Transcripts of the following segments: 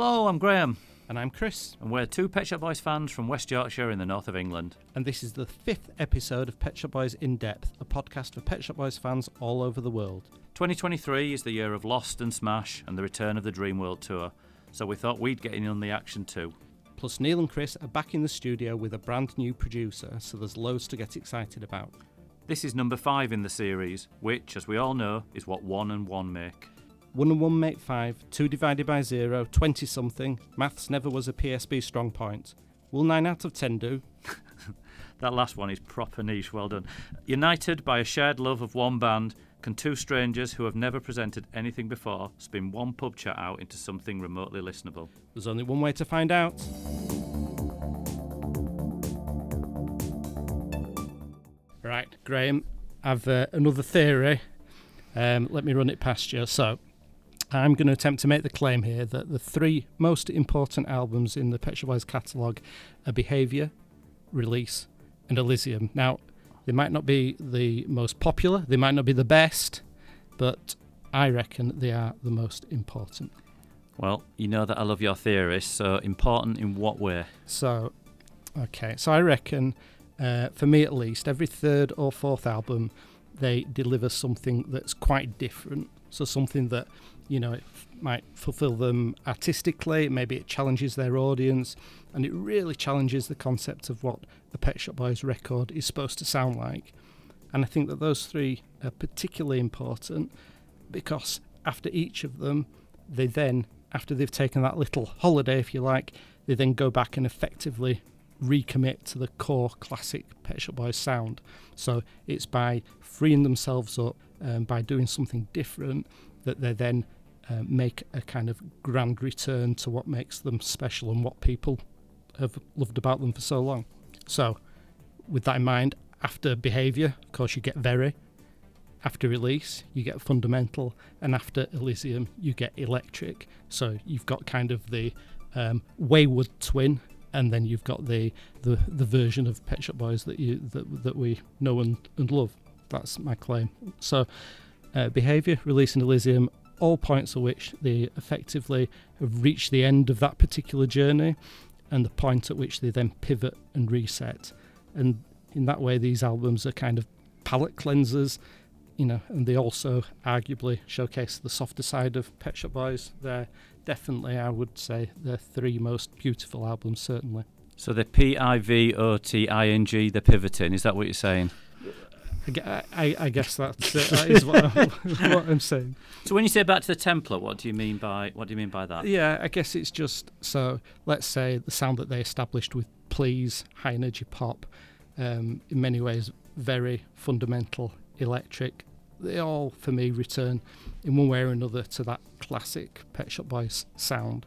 Hello, I'm Graham, And I'm Chris, and we're two Pet Shop Boys fans from West Yorkshire in the north of England. and this is the fifth episode of Pet Shop Boys In Depth, a podcast for Pet Shop Boys fans all over the world. 2023 is the year of Lost and Smash and the return of the Dream World Tour, so we thought we'd get in on the action too. Plus, Neil and Chris are back in the studio with a brand new producer, so there's loads to get excited about. This is number five in the series, which, as we all know, is what one and one make. One and one make five, two divided by zero, 20 something. Maths never was a PSB strong point. Will nine out of ten do? That last one is proper niche, well done. United by a shared love of one band, can two strangers who have never presented anything before spin one pub chat out into something remotely listenable? There's only one way to find out. Right, Graham, I've uh, another theory. Um, let me run it past you. So, I'm going to attempt to make the claim here that the three most important albums in the Pet Shop Boys catalogue are Behaviour, Release, and Elysium. Now, they might not be the most popular, they might not be the best, but I reckon they are the most important. Well, you know that I love your theories, so important in what way? So, okay, so I reckon, uh, for me at least, every third or fourth album, they deliver something that's quite different. So something that, you know, it f- might fulfill them artistically. Maybe it challenges their audience, and it really challenges the concept of what a Pet Shop Boys record is supposed to sound like. And I think that those three are particularly important because after each of them, they then, after they've taken that little holiday, if you like, they then go back and effectively recommit to the core classic Pet Shop Boys sound. So it's by freeing themselves up, um, by doing something different, that they're then uh, make a kind of grand return to what makes them special and what people have loved about them for so long. So, with that in mind, after behaviour, of course, you get very. After release, you get fundamental, and after Elysium, you get electric. So you've got kind of the um, wayward twin, and then you've got the, the the version of Pet Shop Boys that you that, that we know and, and love. That's my claim. So, uh, behaviour, release, and Elysium, all points at which they effectively have reached the end of that particular journey, and the point at which they then pivot and reset. And in that way, these albums are kind of palette cleansers, you know, and they also arguably showcase the softer side of Pet Shop Boys. They're definitely, I would say, the three most beautiful albums, certainly. So the P I V O T I N G, the pivoting, is that what you're saying? I, I, I guess that's it. That is what, I'm, what I'm saying. So when you say back to the template, what do you mean by what do you mean by that? Yeah, I guess it's just so. Let's say the sound that they established with Please, high energy pop, um, in many ways very fundamental electric. They all, for me, return in one way or another to that classic Pet Shop Boys sound.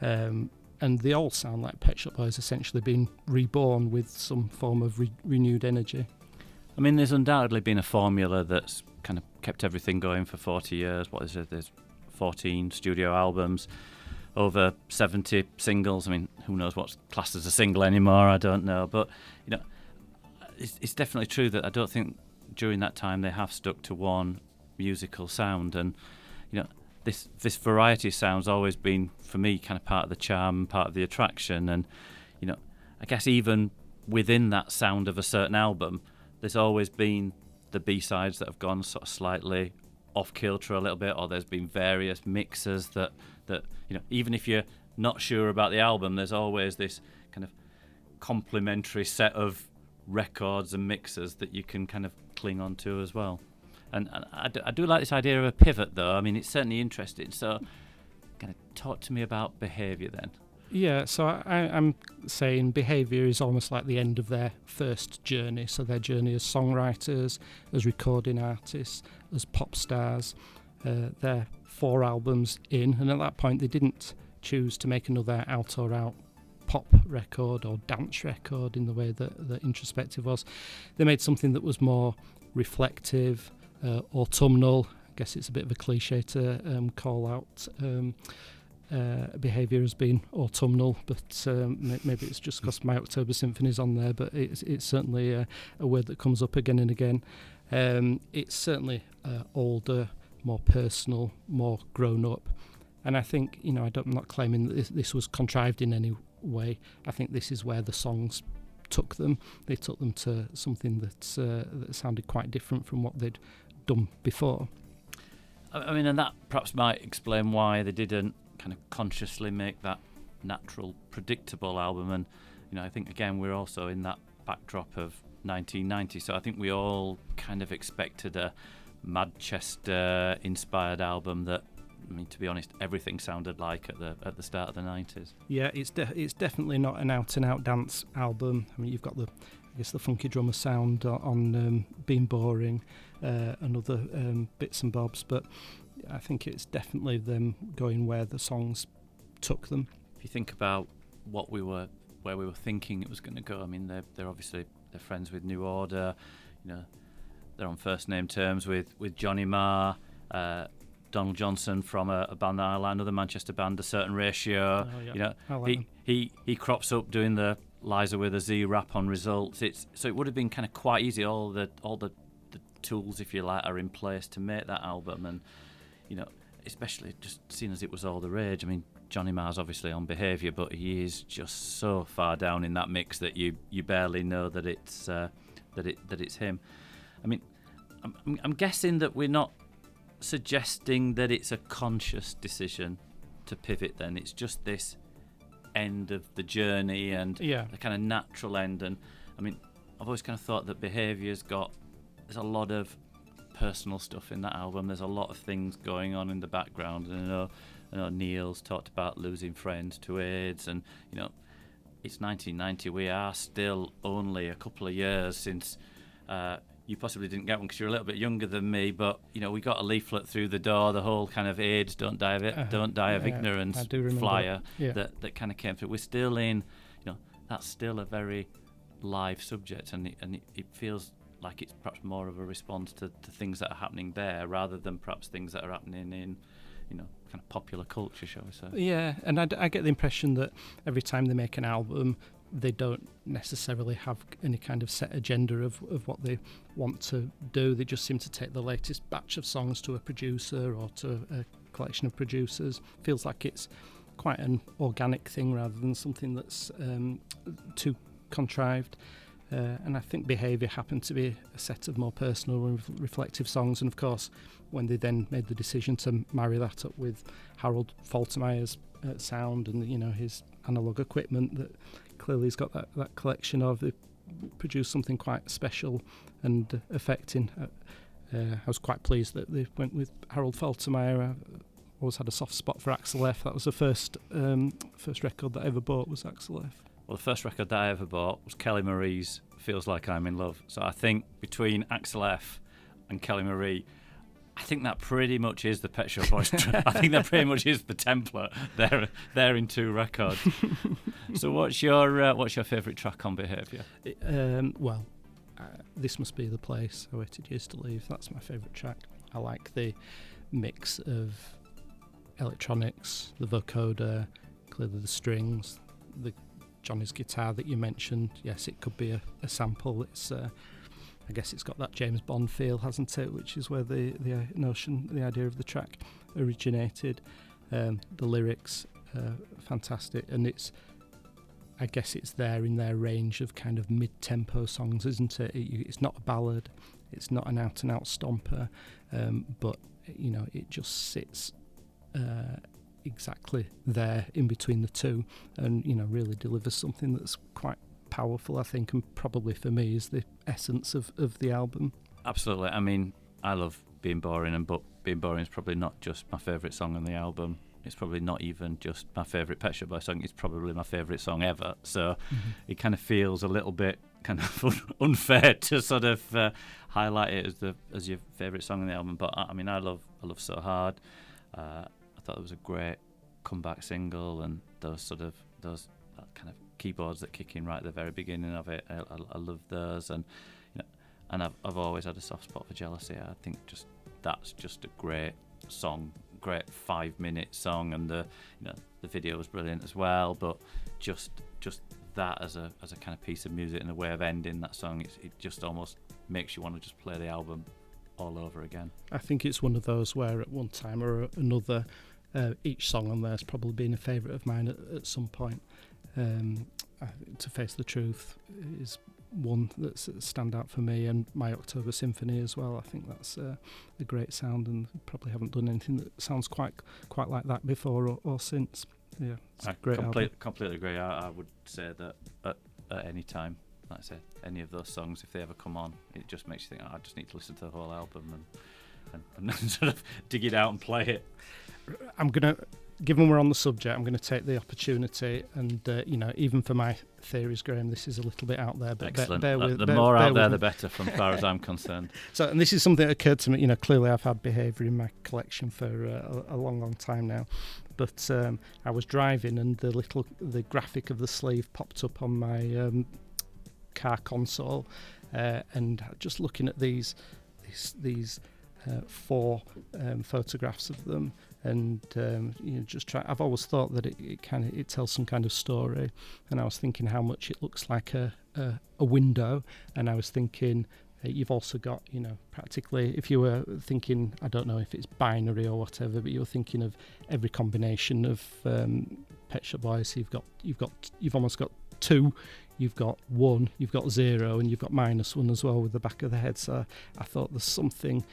Um, and they all sound like Pet Shop Boys essentially being reborn with some form of re- renewed energy. I mean, there's undoubtedly been a formula that's kind of kept everything going for 40 years. What is it? There's 14 studio albums, over 70 singles. I mean, who knows what's classed as a single anymore? I don't know. But, you know, it's, it's definitely true that I don't think during that time they have stuck to one musical sound. And, you know, this, this variety of sound's always been, for me, kind of part of the charm, part of the attraction. And, you know, I guess even within that sound of a certain album, there's always been the B sides that have gone sort of slightly off kilter a little bit, or there's been various mixes that that you know even if you're not sure about the album, there's always this kind of complementary set of records and mixes that you can kind of cling on to as well. And, I, do, I do like this idea of a pivot, though. I mean, it's certainly interesting. So, kind of talk to me about behaviour then. Yeah, so I, I'm saying behaviour is almost like the end of their first journey. So their journey as songwriters, as recording artists, as pop stars. Uh, they're four albums in, and at that point they didn't choose to make another out or out pop record or dance record in the way that, that Introspective was. They made something that was more reflective, uh, autumnal. I guess it's a bit of a cliche to um, call out. Um, uh, behaviour has been autumnal, but um, maybe it's just because my October Symphony's on there. But it's, it's certainly a, a word that comes up again and again. Um, it's certainly uh, older, more personal, more grown up, And I think you know I am not claiming that this, this was contrived in any way. I think this is where the songs took them. They took them to something that uh, that sounded quite different from what they'd done before. I mean, and that perhaps might explain why they didn't kind of consciously make that natural, predictable album. And you know, I think again we're also in that backdrop of 1990, so I think we all kind of expected a Manchester-inspired album that I mean, to be honest, everything sounded like at the at the start of the nineties. Yeah, it's de- it's definitely not an out and out dance album. I mean, you've got the I guess the funky drummer sound on um, Being Boring uh, and other um, bits and bobs, but I think it's definitely them going where the songs took them. If you think about what we were where we were thinking it was going to go, I mean, they're they're obviously they're friends with New Order, you know, they're on first name terms with with Johnny Marr. Uh, Donald Johnson from a, a band that I like, another Manchester band, a certain ratio. Oh, yeah. You know, like he, he he crops up doing the Liza with a Z rap on results. It's so it would have been kind of quite easy. All the all the, the tools, if you like, are in place to make that album, and you know, especially just seeing as it was all the rage. I mean, Johnny Marr's obviously on behaviour, but he is just so far down in that mix that you you barely know that it's uh, that it that it's him. I mean, I'm, I'm guessing that we're not suggesting that it's a conscious decision to pivot then it's just this end of the journey and yeah. the kind of natural end and i mean i've always kind of thought that behavior's got there's a lot of personal stuff in that album. There's a lot of things going on in the background. And i know, I know neil's talked about losing friends to aids and you know it's 1990 we are still only a couple of years since uh, you possibly didn't get one because you're a little bit younger than me, but you know we got a leaflet through the door, the whole kind of AIDS, don't die of it, uh, don't die of ignorance flyer yeah. that that kind of came through. We're still in, you know, that's still a very live subject, and it, and it, it feels like it's perhaps more of a response to, to things that are happening there rather than perhaps things that are happening in you know kind of popular culture shall we say yeah and I, I get the impression that every time they make an album they don't necessarily have any kind of set agenda of, of what they want to do. They just seem to take the latest batch of songs to a producer or to a collection of producers. Feels like it's quite an organic thing rather than something that's um, too contrived. Uh, and I think Behaviour happened to be a set of more personal and reflective songs. And of course, when they then made the decision to marry that up with Harold Faltermeyer's uh, sound and you know his analog equipment that clearly he's got that, that collection of. They produced something quite special and affecting. Uh, uh, I was quite pleased that they went with Harold Faltermeyer. I always had a soft spot for Axel F. That was the first um, first record that I ever bought was Axel F. Well, the first record that I ever bought was Kelly Marie's "Feels Like I'm in Love." So I think between Axel F. and Kelly Marie, I think that pretty much is the Pet Shop Boys. I think that pretty much is the template. They're in two records. so what's your uh, what's your favourite track on Behaviour? Um, well, uh, this must be the place. I waited years to leave. That's my favourite track. I like the mix of electronics, the vocoder, clearly the strings, the Johnny's guitar that you mentioned. Yes, it could be a, a sample. It's uh, I guess it's got that James Bond feel, hasn't it? Which is where the the notion, the idea of the track originated. Um, the lyrics, uh, fantastic, and it's. I guess it's there in their range of kind of mid-tempo songs, isn't it? it it's not a ballad, it's not an out-and-out stomper, um, but you know it just sits uh, exactly there in between the two, and you know really delivers something that's quite powerful, I think, and probably for me is the essence of, of the album. Absolutely. I mean, I love being boring, and but being boring is probably not just my favourite song on the album. It's probably not even just my favourite Pet Shop Boys song. It's probably my favourite song ever. So mm-hmm. it kind of feels a little bit kind of unfair to sort of uh, highlight it as the as your favourite song on the album. But I mean, I love I love So Hard. Uh, thought it was a great comeback single, and those sort of those kind of keyboards that kick in right at the very beginning of it. I, I, I love those, and you know, and I've I've always had a soft spot for Jealousy. I think just that's just a great song, great five minute song, and the you know the video was brilliant as well. But just just that as a as a kind of piece of music and a way of ending that song, it just almost makes you want to just play the album all over again. I think it's one of those where at one time or another uh, each song on there has probably been a favourite of mine at, at some point. Um, I, to face the truth is one that's stand out for me, and my October Symphony as well. I think that's uh, a great sound, and probably haven't done anything that sounds quite quite like that before or, or since. Yeah, I great complete, completely agree. I, I, would say that at, at any time, like I say, any of those songs, if they ever come on, it just makes you think, oh, I just need to listen to the whole album and, and, and sort of dig it out and play it. I'm gonna given we're on the subject, I'm going to take the opportunity and, uh, you know, even for my theories, Graham, this is a little bit out there. But Excellent. Bear, bear with, the bear, more out there, the better, from far as I'm concerned. So, and this is something that occurred to me. You know, clearly I've had behaviour in my collection for uh, a, a, long, long time now. But um, I was driving and the little the graphic of the sleeve popped up on my um, car console, uh, and just looking at these these these uh, four um, photographs of them. And um, you know just try I've always thought that it, it kind of it tells some kind of story. And I was thinking how much it looks like a a, a window. And I was thinking uh, you've also got you know practically if you were thinking I don't know if it's binary or whatever but you're thinking of every combination of um, Pet Shop Boys. You've got you've got you've almost got two. You've got one you've got zero and you've got minus one as well with the back of the head. So I thought there's something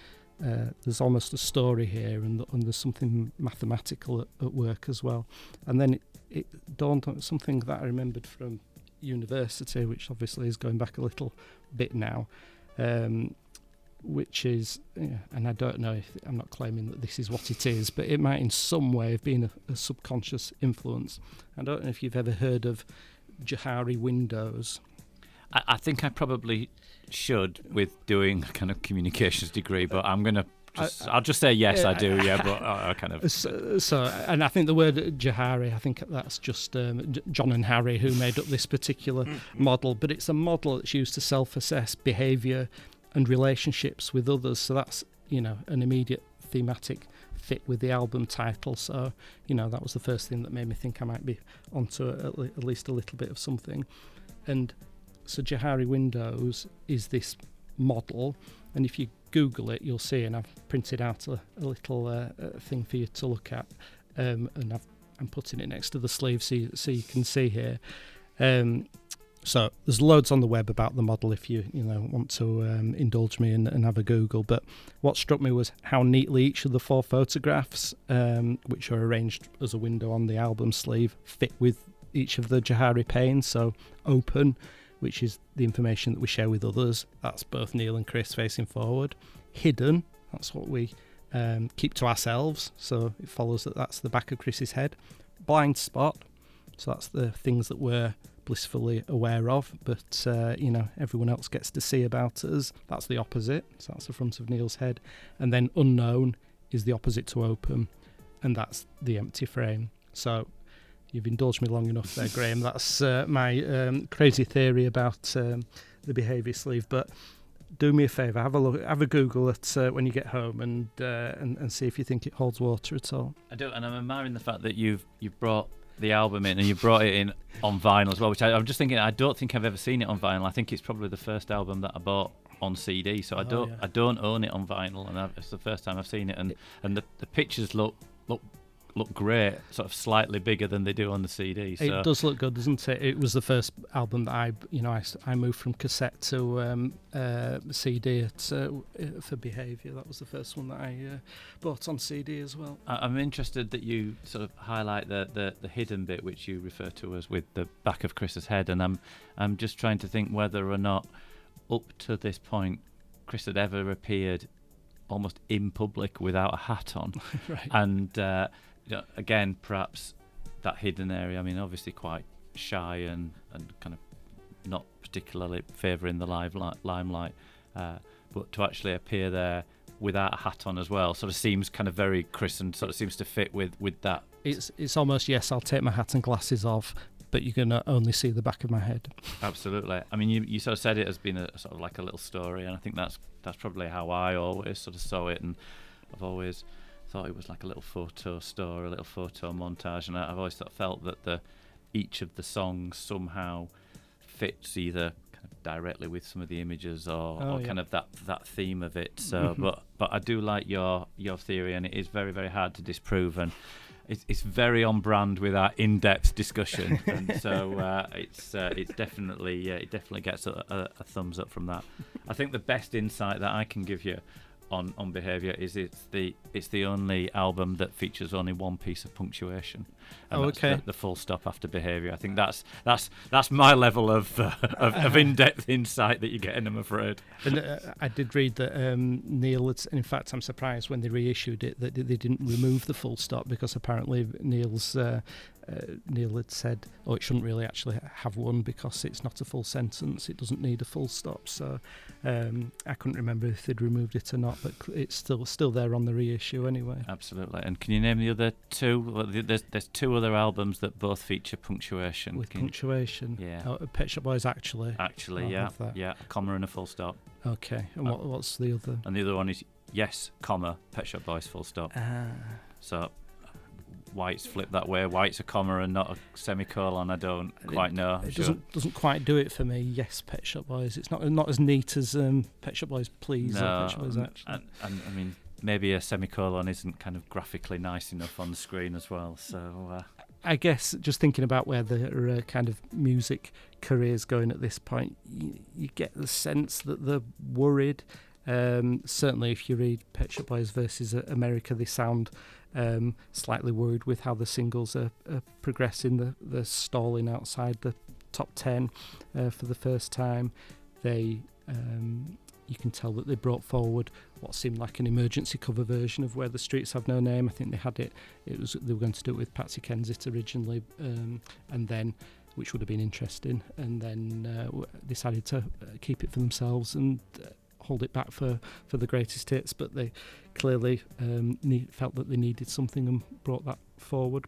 uh, there's almost a story here, and, and there's something mathematical at, at, work as well. And then it, it dawned on something that I remembered from university, which obviously is going back a little bit now, um, which is, yeah, and I don't know if I'm not claiming that this is what it is, but it might in some way have been a, a subconscious influence. I don't know if you've ever heard of Johari windows. I, I think I probably should with doing a kind of communications degree, but I'm going to just, I, will just say yes, I do. Yeah, but I, I kind of. So, so, and I think the word Johari, I think that's just um, John and Harry who made up this particular mm-hmm. model. But it's a model that's used to self-assess behaviour and relationships with others. So that's you know an immediate thematic fit with the album title. So you know that was the first thing that made me think I might be onto at least a little bit of something. And so Johari Windows is this model, and if you Google it, you'll see, and I've printed out a, a little uh, thing for you to look at, um, and i am putting it next to the sleeve so you, so you can see here. Um, so there's loads on the web about the model if you you know want to um, indulge me and, and, have a Google. But what struck me was how neatly each of the four photographs, um, which are arranged as a window on the album sleeve, fit with each of the Johari panes. So open, which is the information that we share with others. That's both Neil and Chris facing forward. Hidden, that's what we um, keep to ourselves. So it follows that that's the back of Chris's head. Blind spot, so that's the things that we're blissfully aware of, but uh, you know everyone else gets to see about us. That's the opposite. So that's the front of Neil's head, and then unknown is the opposite to open, and that's the empty frame. So you've indulged me long enough there, Graham. That's uh, my um, crazy theory about um, the behaviour sleeve. But do me a favour, have a look, have a Google it uh, when you get home, and, uh, and and see if you think it holds water at all. I do, and I'm admiring the fact that you've you've brought the album in and you brought it in on vinyl as well. Which I, am just thinking, I don't think I've ever seen it on vinyl. I think it's probably the first album that I bought on CD. So I oh, don't yeah. I don't own it on vinyl, and I've, it's the first time I've seen it. And and the, the pictures look look look great, sort of slightly bigger than they do on the CD. So. It does look good, doesn't it? It was the first album that I, you know, I, I moved from cassette to um, uh, CD at, uh, for Behaviour. That was the first one that I uh, bought on CD as well. I'm interested that you sort of highlight the, the, the hidden bit, which you refer to as with the back of Chris's head, and I'm I'm just trying to think whether or not up to this point Chris had ever appeared almost in public without a hat on, right. and uh, you know, again, perhaps that hidden area. I mean, obviously quite shy and, and kind of not particularly favouring the live li- limelight, uh, but to actually appear there without a hat on as well sort of seems kind of very Chris and sort of seems to fit with with that. It's it's almost yes, I'll take my hat and glasses off, but you're gonna only see the back of my head. Absolutely. I mean, you you sort of said it as being a sort of like a little story, and I think that's that's probably how I always sort of saw it, and I've always thought it was like a little photo store, a little photo montage, and I've always felt that the each of the songs somehow fits either kind of directly with some of the images or, Oh, or yeah. kind of that that theme of it. So, Mhm. but but I do like your your theory, and it is very very hard to disprove, and it's it's very on brand with our in depth discussion, and so uh, it's uh, it's definitely uh, it definitely gets a, a, a thumbs up from that. I think the best insight that I can give you on on behavior is it's the it's the only album that features only one piece of punctuation and Oh, okay. the, the full stop after behavior i think that's that's that's my level of uh, of, of in-depth insight that you're getting i'm afraid And uh, I did read that um, Neil. Had, in fact, I'm surprised when they reissued it that they didn't remove the full stop because apparently Neil's uh, uh, Neil had said, "Oh, it shouldn't really actually have one because it's not a full sentence. It doesn't need a full stop." So um, I couldn't remember if they'd removed it or not, but it's still still there on the reissue anyway. absolutely and can you name the other two well, there's there's two other albums that both feature punctuation With Can you- punctuation. Yeah. Oh, Pet Shop Boys actually. actually yeah yeah a comma and a full stop Okay. And Uh, what, what's the other? and the other one is yes comma pet shop boys full stop Ah. so why it's flipped that way why it's a comma and not a semicolon i don't quite know It Sure. doesn't doesn't quite do it for me. Yes, Pet Shop Boys. It's not not as neat as um, Pet Shop Boys Please or No, Pet Shop Boys Actually. and, and I mean, maybe a semicolon isn't kind of graphically nice enough on the screen as well. So uh, I guess just thinking about where their uh, kind of music careers going at this point, you, you get the sense that they're worried. Um, certainly, if you read Pet Shop Boys versus uh, America, they sound um, slightly worried with how the singles are, are progressing. They're, they're stalling outside the top ten uh, for the first time. They um, you can tell that they brought forward what seemed like an emergency cover version of Where the Streets Have No Name. I think they had it. It was they were going to do it with Patsy Kensit originally, um, and then which would have been interesting, and then uh, decided to uh, keep it for themselves and uh, hold it back for, for the greatest hits. But they clearly um, need, felt that they needed something and brought that forward.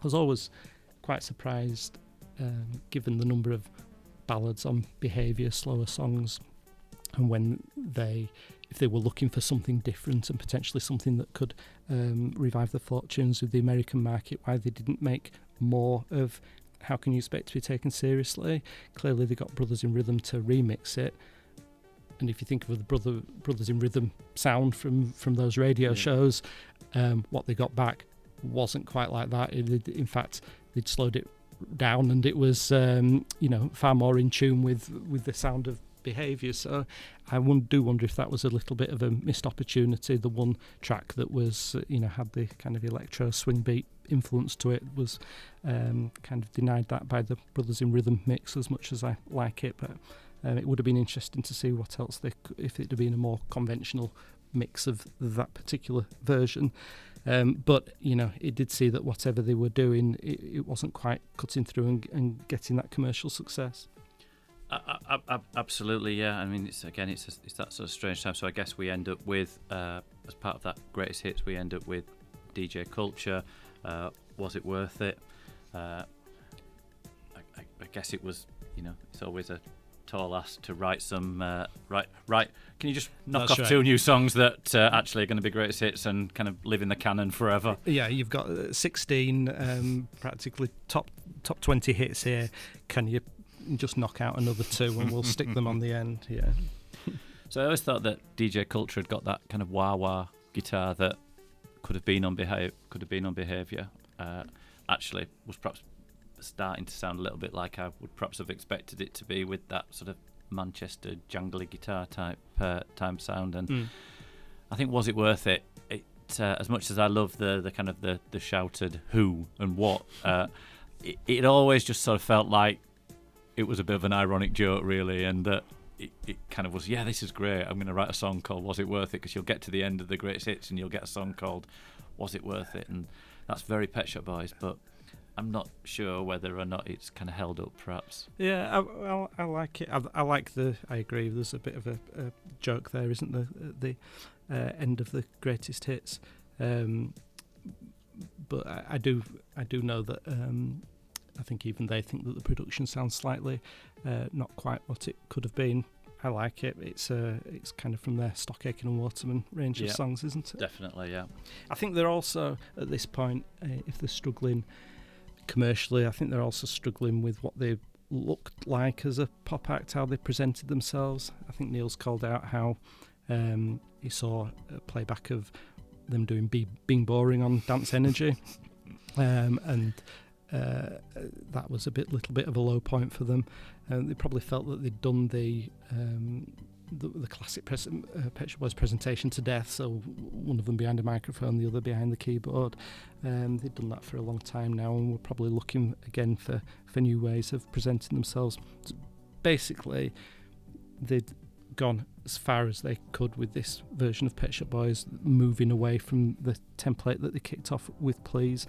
I was always quite surprised, um, given the number of ballads on behaviour, slower songs, and when they, if they were looking for something different and potentially something that could um, revive the fortunes of the American market, why they didn't make more of How Can You Expect to Be Taken Seriously? Clearly, they got Brothers in Rhythm to remix it. And if you think of the brother Brothers in Rhythm sound from from those radio Yeah. shows, um, what they got back wasn't quite like that. It, in fact, they'd slowed it down, and it was um, you know far more in tune with with the sound of behaviour. So I do wonder if that was a little bit of a missed opportunity. The one track that was uh, you know had the kind of electro swing beat influence to it was um, kind of denied that by the Brothers in Rhythm mix as much as I like it, but. Um, it would have been interesting to see what else they, if it had been a more conventional mix of that particular version. Um, but you know, it did see that whatever they were doing, it, it wasn't quite cutting through and, and getting that commercial success. Absolutely, yeah. I mean, it's again, it's a, it's that sort of strange time. So I guess we end up with, uh, as part of that greatest hits, we end up with DJ Culture. Uh, was it worth it? Uh, I, I, I guess it was. You know, it's always a tall ask to write some uh, right right can you just knock That's off right. two new songs that uh, actually are going to be greatest hits and kind of live in the canon forever Yeah, you've got uh, 16 um, practically top top 20 hits here. Can you just knock out another two and we'll stick them on the end? Yeah. So I always thought that DJ Culture had got that kind of wah wah guitar that could have been on behavior, could have been on behavior. Uh, actually, was perhaps starting to sound a little bit like I would perhaps have expected it to be with that sort of Manchester jungly guitar type uh, time sound. And Mm. I think was it worth it? It uh, as much as I love the the kind of the the shouted who and what. Uh, it, it always just sort of felt like it was a bit of an ironic joke, really, and that it, it kind of was. Yeah, this is great. I'm going to write a song called "Was It Worth It" because you'll get to the end of the greatest hits and you'll get a song called "Was It Worth It," and that's very Pet Shop Boys, but. I'm not sure whether or not it's kind of held up, perhaps. Yeah, I, I, I like it. I, I like the. I agree. There's a bit of a, a joke there, isn't there? At the uh, end of the greatest hits, um, but I, I do. I do know that. Um, I think even they think that the production sounds slightly uh, not quite what it could have been. I like it. It's uh, it's kind of from their Stock Aitken and Waterman range Yeah. of songs, isn't it? Definitely, yeah. I think they're also at this point, uh, if they're struggling commercially, I think they're also struggling with what they looked like as a pop act, how they presented themselves. I think Neil's called out how um, he saw a playback of them doing Be- Being Boring on Dance Energy, um, and uh, that was a bit, little bit of a low point for them. Uh, they probably felt that they'd done the um, the, the, classic pres- uh, Boys presentation to death. So one of them behind a microphone, the other behind the keyboard. Um, they've done that for a long time now, and we're probably looking again for for new ways of presenting themselves. Basically, they'd gone as far as they could with this version of Pet Shop Boys, moving away from the template that they kicked off with Please.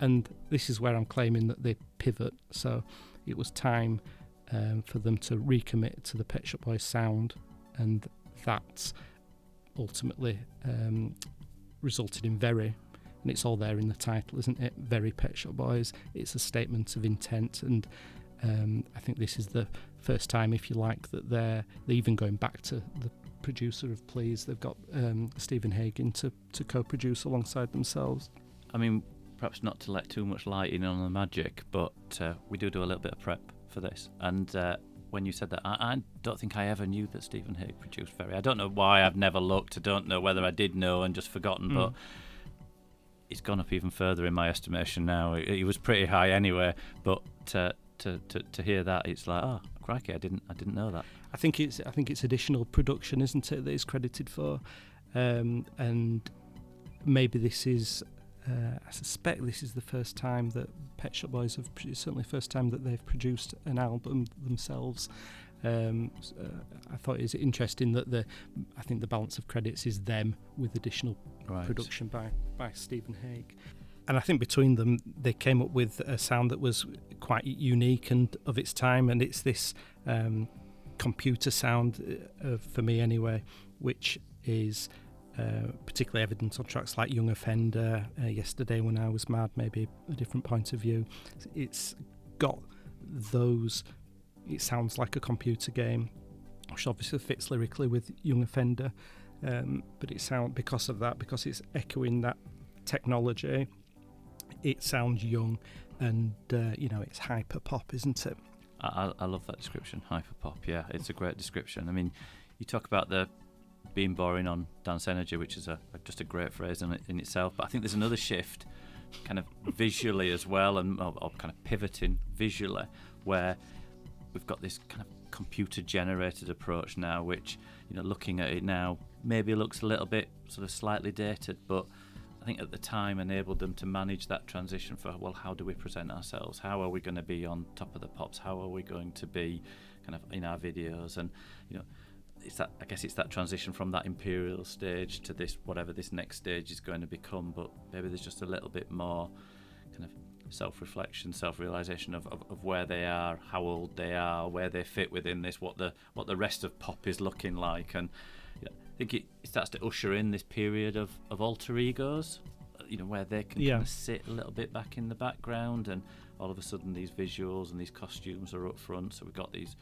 And this is where I'm claiming that they pivot. So it was time um, for them to recommit to the Pet Shop Boys sound, and that's ultimately um, resulted in Very. And it's all there in the title, isn't it? Very Pet Shop Boys. It's a statement of intent, and um, I think this is the first time, if you like, that they're, they're even going back to the producer of Please. They've got um, Stephen Hague to, to co produce alongside themselves. I mean, perhaps not to let too much light in on the magic, but uh, we do do a little bit of prep for this. And uh, when you said that, I, I, don't think I ever knew that Stephen Hague produced Very. I don't know why I've never looked. I don't know whether I did know and just forgotten, mm. but it's gone up even further in my estimation now. He was pretty high anyway, but uh, to, to, to hear that, it's like, oh, crikey, I didn't I didn't know that. I think it's I think it's additional production, isn't it, that is credited for, um, and maybe this is uh, I suspect this is the first time that Pet Shop Boys have produced, certainly the first time that they've produced an album themselves. Um, uh, I thought it was interesting that the I think the balance of credits is them with additional right. production by by Stephen Hague. And I think between them, they came up with a sound that was quite unique and of its time. And it's this um, computer sound, uh, for me anyway, which is uh, particularly evident on tracks like Young Offender, uh, Yesterday When I Was Mad, maybe a different point of view. It's got those, it sounds like a computer game, which obviously fits lyrically with Young Offender, um, but it sounds because of that, because it's echoing that technology, it sounds young and, uh, you know, it's hyper pop, isn't it? I, I love that description, hyper pop. Yeah, it's a great description. I mean, you talk about the being boring on Dance Energy, which is a, just a great phrase in, in itself. But I think there's another shift, kind of visually as well, and or, or kind of pivoting visually, where we've got this kind of computer generated approach now, which you know, looking at it now, maybe looks a little bit sort of slightly dated, but I think at the time enabled them to manage that transition for well, how do we present ourselves? How are we going to be on top of the pops? How are we going to be kind of in our videos? And you know it's that I guess it's that transition from that imperial stage to this whatever this next stage is going to become. But maybe there's just a little bit more kind of self-reflection, self-realization of, of, of, where they are, how old they are, where they fit within this, what the what the rest of pop is looking like, and you know, I think it, it, starts to usher in this period of, of alter egos, uh, you know, where they can yeah. kind of sit a little bit back in the background, and all of a sudden these visuals and these costumes are up front. So we've got these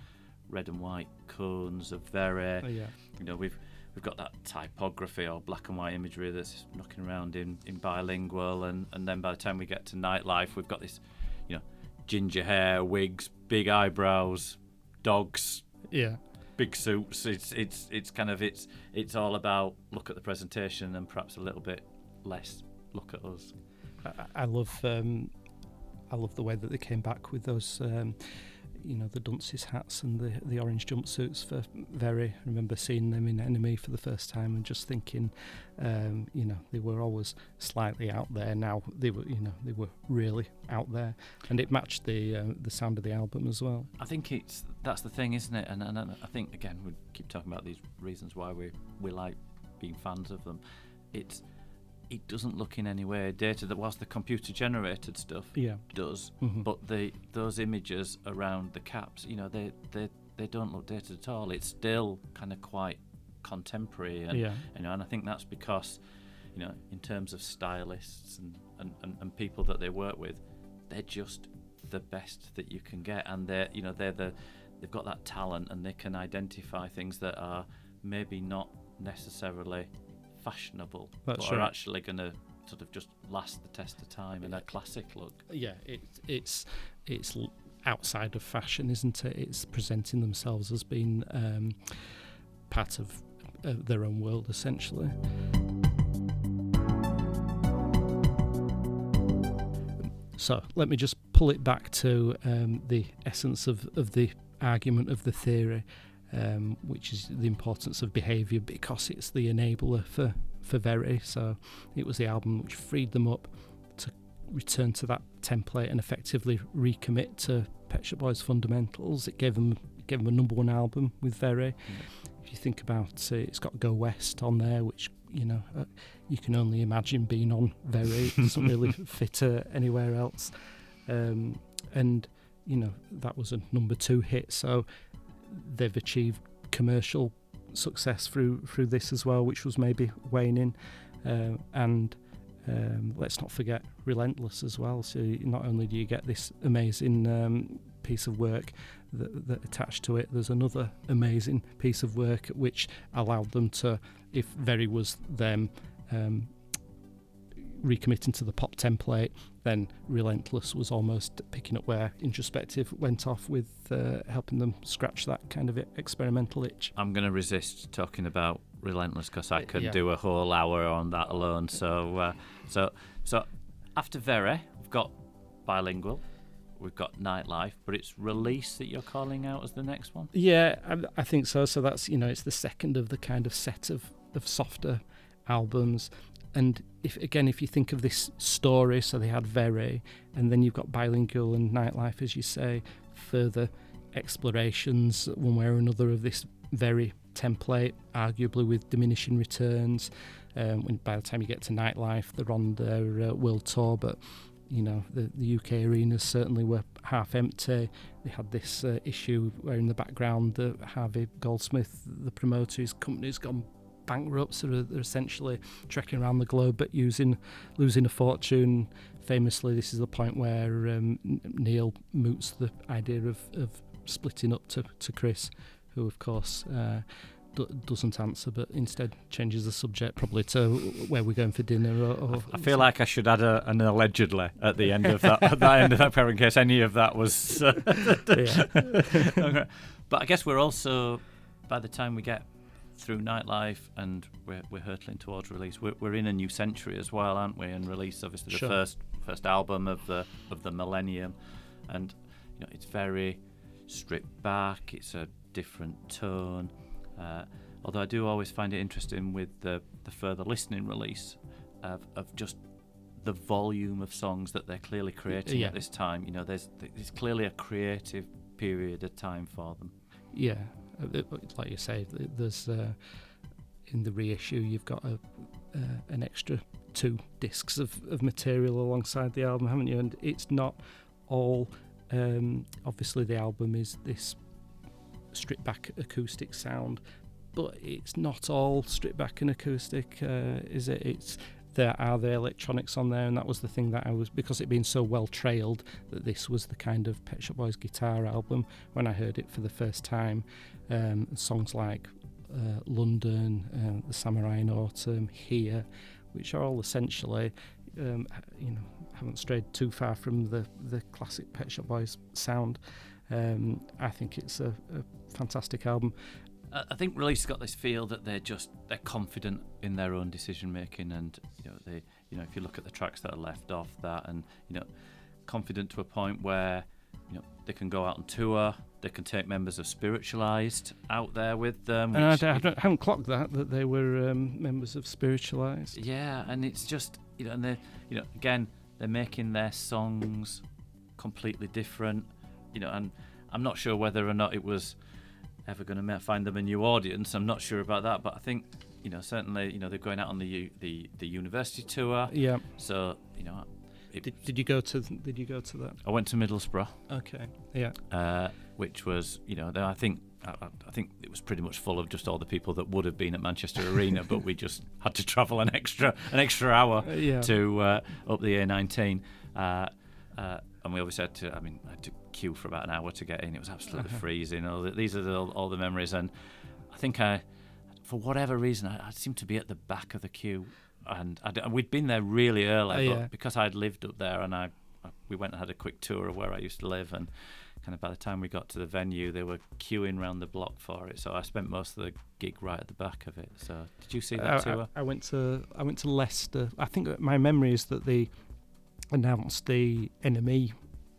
red and white cones of very, oh, yeah. you know, we've we've got that typography or black and white imagery that's knocking around in, in bilingual, and, and then by the time we get to nightlife, we've got this, you know, ginger hair, wigs, big eyebrows, dogs, yeah, big suits. It's it's it's kind of it's it's all about look at the presentation and perhaps a little bit less look at us. I, I love um, I love the way that they came back with those. Um, you know the dunces hats and the the orange jumpsuits for very. I remember seeing them in NME for the first time and just thinking, um, you know, they were always slightly out there. Now they were, you know, they were really out there, and it matched the uh, the sound of the album as well. I think it's that's the thing, isn't it? And, and, and I think again we keep talking about these reasons why we we like being fans of them. It's it doesn't look in any way dated. That whilst the computer generated stuff yeah. does, mm-hmm. but the those images around the caps, you know, they they they don't look dated at all. It's still kind of quite contemporary, and yeah. you know, and I think that's because, you know, in terms of stylists and, and, and, and people that they work with, they're just the best that you can get, and they're you know they're the they've got that talent and they can identify things that are maybe not necessarily fashionable, That's but right. are actually going to sort of just last the test of time in a classic look. Yeah, it, it's it's outside of fashion, isn't it? It's presenting themselves as being um, part of uh, their own world, essentially. So let me just pull it back to um, the essence of, of the argument of the theory, um, which is the importance of behaviour because it's the enabler for, for Very. So it was the album which freed them up to return to that template and effectively recommit to Pet Shop Boys fundamentals. It gave them gave them a number one album with Very. Mm. If you think about it, it's got Go West on there, which you know uh, you can only imagine being on Very. It doesn't really fit uh, anywhere else. Um, and you know that was a number two hit, so they've achieved commercial success through through this as well, which was maybe waning. Uh, and um, let's not forget Relentless as well. So not only do you get this amazing um, piece of work that, that, attached to it, there's another amazing piece of work which allowed them to, if Very was them um, recommitting to the pop template, then Relentless was almost picking up where Introspective went off with uh, helping them scratch that kind of experimental itch. I'm going to resist talking about Relentless because I could yeah. do a whole hour on that alone. So, uh, so, so after Very, we've got bilingual. We've got nightlife, but it's release that you're calling out as the next one. Yeah, I, I think so. So that's you know it's the second of the kind of set of of softer albums and if again if you think of this story so they had very and then you've got bilingual and nightlife as you say further explorations one way or another of this very template arguably with diminishing returns. Um, when by the time you get to nightlife they're on their uh, world tour but you know the, the UK arenas certainly were half empty. They had this uh, issue where in the background the Harvey Goldsmith the promoter his company's gone bankrupt, so they're essentially trekking around the globe but using losing a fortune. Famously, this is the point where um, Neil moots the idea of, of splitting up to, to Chris, who of course uh, d- doesn't answer, but instead changes the subject probably to where we're going for dinner. Or, or I feel like I should add a, an allegedly at the end of that, at the end of that pair in case any of that was. Uh. But I guess we're also by the time we get through nightlife and we're, we're hurtling towards release. We're, we're in a new century as well, aren't we? And release obviously the sure. first first album of the of the millennium, and you know it's very stripped back. It's a different tone. Uh, although I do always find it interesting with the the further listening release of, of just the volume of songs that they're clearly creating yeah. at this time. You know, there's there's clearly a creative period of time for them. Yeah, like you say, there's uh, in the reissue you've got a uh, an extra two discs of, of material alongside the album, haven't you? And it's not all. Um, obviously, the album is this stripped back acoustic sound, but it's not all stripped back and acoustic, uh, is it? It's there are the electronics on there, and that was the thing that I was because it being so well trailed that this was the kind of Pet Shop Boys guitar album when I heard it for the first time. Um, songs like uh, London, uh, The Samurai in Autumn, Here, which are all essentially, um, you know, haven't strayed too far from the the classic Pet Shop Boys sound. Um, I think it's a, a fantastic album. I think Release got this feel that they're just they're confident in their own decision making, and you know they you know if you look at the tracks that are left off that, and you know confident to a point where you know they can go out on tour, they can take members of Spiritualized out there with them. And I, I, I, haven't clocked that that they were um, members of Spiritualized. Yeah, and it's just you know, and they you know again they're making their songs completely different, you know, and I'm not sure whether or not it was ever going to find them a new audience. I'm not sure about that, but I think you know certainly you know they're going out on the the the university tour. Yeah. So you know. Did, did you go to Did you go to that? I went to Middlesbrough. Okay. Yeah. Uh, which was you know I think I, I, think it was pretty much full of just all the people that would have been at Manchester Arena, but we just had to travel an extra an extra hour uh, yeah. to uh, up the A19. Uh, uh, and we obviously had to. I mean, I had to queue for about an hour to get in. It was absolutely freezing. All the, these are the, all the memories, and I think I, for whatever reason, I, I seemed to be at the back of the queue, and I, we'd been there really early, uh, but because I'd lived up there, and I, we went and had a quick tour of where I used to live, and kind of by the time we got to the venue, they were queuing round the block for it. So I spent most of the gig right at the back of it. So did you see that I, tour? I, I went to I went to Leicester. I think my memory is that they announced the NME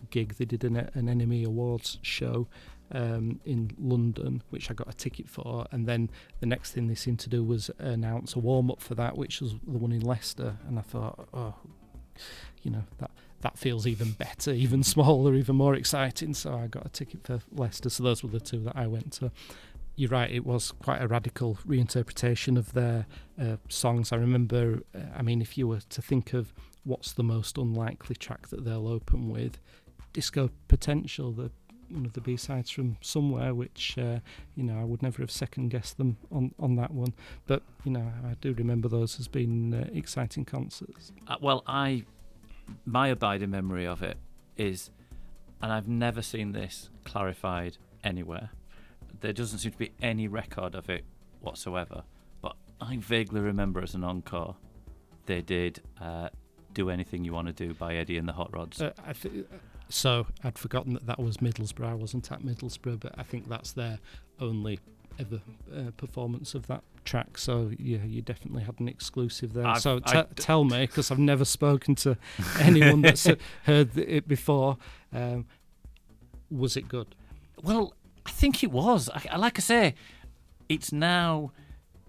gig. They did an, an NME Awards show um, in London, which I got a ticket for, and then the next thing they seemed to do was announce a warm up for that, which was the one in Leicester. And I thought, oh, you know that that feels even better, even smaller, even more exciting. So I got a ticket for Leicester. So those were the two that I went to. You're right; it was quite a radical reinterpretation of their uh, songs. I remember. Uh, I mean, if you were to think of what's the most unlikely track that they'll open with, Disco Potential, the one of the B sides from somewhere, which uh, you know I would never have second guessed them on on that one. But you know I do remember those as being uh, exciting concerts. Uh, well, I my abiding memory of it is, and I've never seen this clarified anywhere. There doesn't seem to be any record of it whatsoever. But I vaguely remember as an encore, they did uh, "Do Anything You Want to Do" by Eddie and the Hot Rods. Uh, I th- so I'd forgotten that that was Middlesbrough. I wasn't at Middlesbrough, but I think that's their only ever uh, performance of that track. So yeah, you definitely had an exclusive there. I've- so I t- d- tell me, because I've never spoken to anyone that's uh, heard it before. Um, was it good? Well, I think it was. I, I- like I say, it's now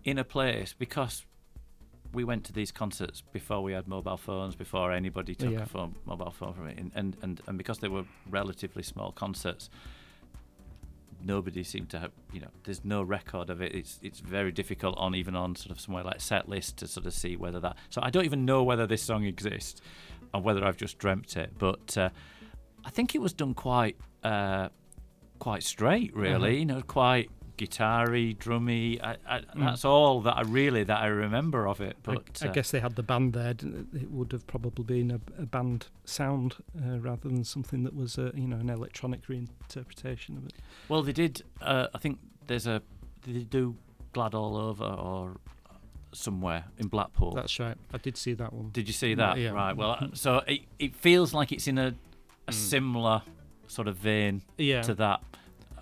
in a place because we went to these concerts before we had mobile phones, before anybody took Yeah. a phone, mobile phone from it, and, and and because they were relatively small concerts, nobody seemed to have. You know, there's no record of it. It's it's very difficult on even on sort of somewhere like set list to sort of see whether that. So I don't even know whether this song exists, or whether I've just dreamt it. But uh, I think it was done quite. Uh, quite straight, really. Uh-huh. You know, quite guitar-y, drummy. I, I, Mm. That's all that I really that I remember of it. I- But I, uh, guess they had the band there. It It would have probably been a, a band sound uh, rather than something that was, a, you know, an electronic reinterpretation of it. well, they did. Uh, I think there's a they do "Glad All Over" or somewhere in Blackpool? That's right. I did see that one. Did you see that? Yeah. Right. Well, uh, so it, it feels like it's in a, a Mm. similar sort of vein yeah. to that.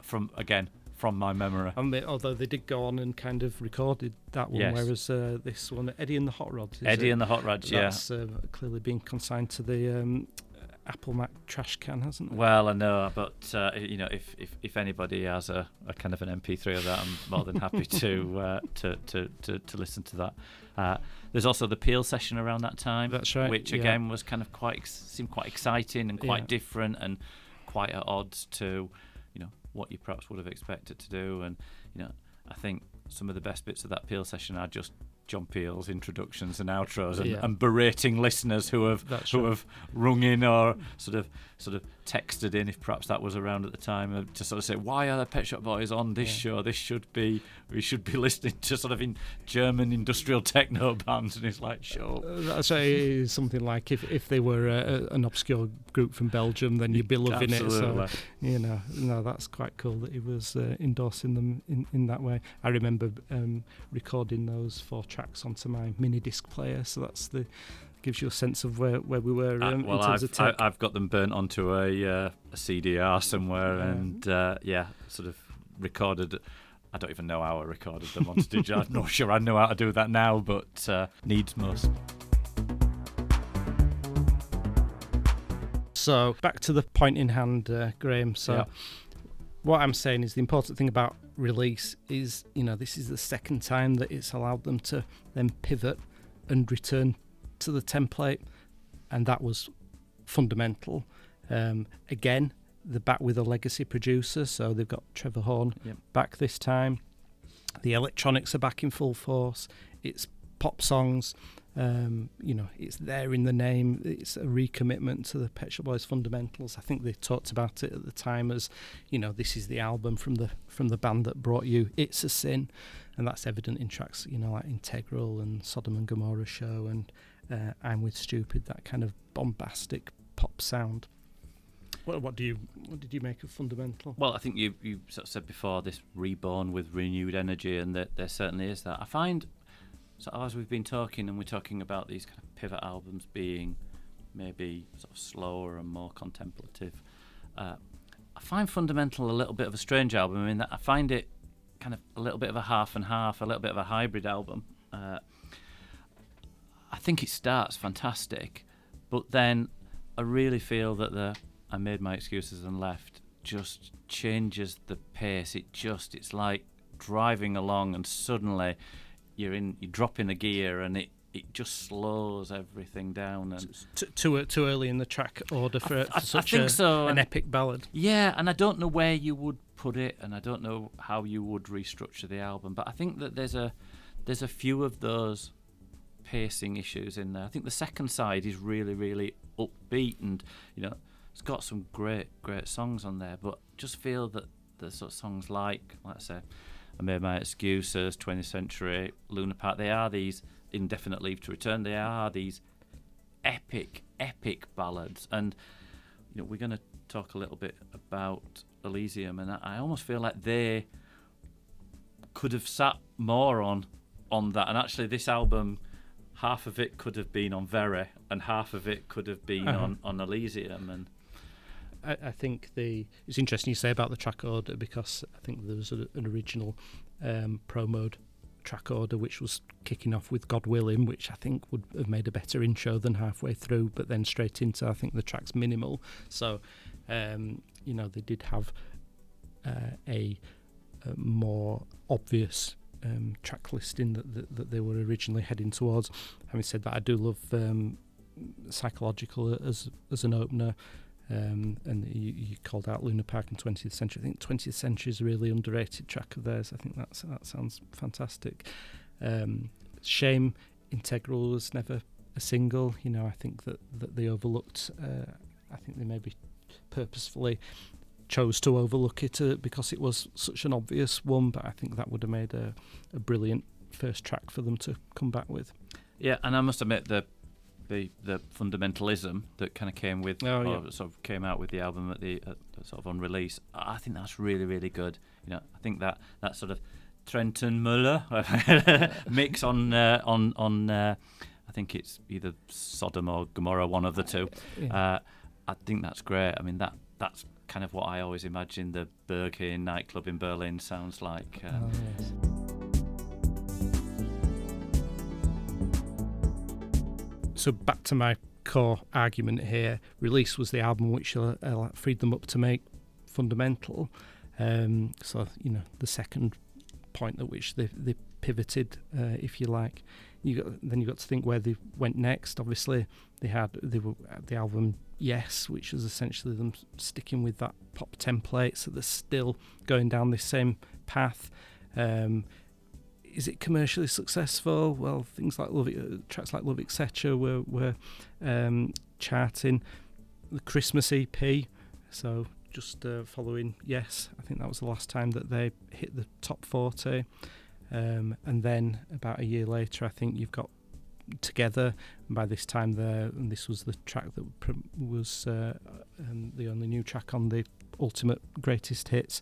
From again, from my memory. I mean, although they did go on and kind of recorded that one, Yes. whereas uh, this one, Eddie and the Hot Rods, Eddie it? and the Hot Rods. Yeah. that's uh, clearly been consigned to the um, Apple Mac trash can, hasn't it? Well, I know, but uh, you know, if, if, if anybody has a, a kind of an MP3 of that, I'm more than happy to, uh, to, to to to listen to that. Uh, there's also the Peel session around that time, That's right, which yeah. again was kind of quite seemed quite exciting and quite Yeah. different and quite at odds to what you perhaps would have expected to do. And you know, I think some of the best bits of that Peel session are just John Peel's introductions and outros and, Yeah. and berating listeners who have That's who right. have rung in or sort of sort of texted in if perhaps that was around at the time uh, to sort of say why are the Pet Shop Boys on this Yeah. show? This should be we should be listening to sort of in German industrial techno bands, and it's like. Uh, That's right, it is something like if, if they were uh, an obscure group from Belgium, then you'd be loving it. Absolutely. So, you know, no, that's quite cool that he was uh, endorsing them in, in that way. I remember um, recording those four tracks onto my mini disc player, so that's the gives you a sense of where, where we were Uh, um, well, in terms I've, of tech. I, I've got them burnt onto a, uh, a CDR somewhere, Yeah. and uh, yeah, sort of recorded. I don't even know how I recorded them onto digital. I'm not sure I know how to do that now, but uh, needs must. So back to the point in hand, uh, Graham. So Yeah. what I'm saying is the important thing about release is, you know, this is the second time that it's allowed them to then pivot and return to the template, and that was fundamental. Um, again, they're back with a legacy producer, so they've got Trevor Horn Yep. back this time. The electronics are back in full force. It's pop songs. Um, you know, it's there in the name. It's a recommitment to the Pet Shop Boys fundamentals. I think they talked about it at the time as, you know, this is the album from the from the band that brought you "It's a Sin," and that's evident in tracks, you know, like "Integral" and "Sodom and Gomorrah Show" and uh, "I'm with Stupid." That kind of bombastic pop sound. What, what do you what did you make of fundamental? Well, I think you you sort of said before this reborn with renewed energy, and that there certainly is that. I find so as we've been talking, and we're talking about these kind of pivot albums being maybe sort of slower and more contemplative. Uh, I find Fundamental a little bit of a strange album. I mean, I find it kind of a little bit of a half and half, a little bit of a hybrid album. Uh, I think it starts fantastic, but then I really feel that the I made my excuses and left just changes the pace. It just it's like driving along and suddenly you're in you drop in a gear and it it just slows everything down and T- too too early in the track order for, I, such I think a, so. an epic ballad. yeah, and I don't know where you would put it, and I don't know how you would restructure the album. But I think that there's a there's a few of those pacing issues in there. I think the second side is really really upbeat, and you know it's got some great great songs on there. But just feel that the sort of songs like let's say I made my excuses, 20th century, Luna Park. They are these indefinite leave to return. They are these epic epic ballads, and you know we're going to talk a little bit about Elysium, and I, I almost feel like they could have sat more on on that. And actually, this album, half of it could have been on Very, and half of it could have been Uh-huh. on on Elysium. And I, I think the it's interesting you say about the track order because I think there was a, an original um, pro mode track order which was kicking off with God Willing, which I think would have made a better intro than halfway through, but then straight into I think the track's minimal. So um, you know they did have uh, a, a more obvious um, track listing that, that that they were originally heading towards. Having said that, I do love um, psychological as as an opener. Um, and you, you called out Luna Park and 20th Century. I think 20th Century is a really underrated track of theirs. I think that's that sounds fantastic. Um, shame Integral was never a single. You know, I think that that they overlooked. Uh, I think they maybe purposefully chose to overlook it uh, because it was such an obvious one. But I think that would have made a, a brilliant first track for them to come back with. yeah, and I must admit the the the fundamentalism that kind of came with Oh, yeah. sort of came out with the album at the at, sort of on release. I I think that's really really good. You know, I think that that sort of Trentemøller mix on uh, on on. Uh, I think it's either Sodom or Gomorrah, one of the two. Yeah. Uh, I think that's great. I mean that that's kind of what I always imagine the Berghain nightclub in Berlin sounds like. Uh, Oh, yes. So back to my core argument here. Release was the album which uh, uh, freed them up to make fundamental. Um, so you know the second point at which they they pivoted, uh, if you like. You got then you got to think where they went next. Obviously, they had they were at the album Yes, which was essentially them sticking with that pop template. So they're still going down this same path. Um, is it commercially successful? Well, things like Love, uh, tracks like Love Etc. were were um, charting. The Christmas EP, so just uh, following Yes, I think that was the last time that they hit the top forty. Um, and then about a year later, I think you've got Together. And by this time, there and this was the track that was uh, um, the only new track on the Ultimate Greatest Hits.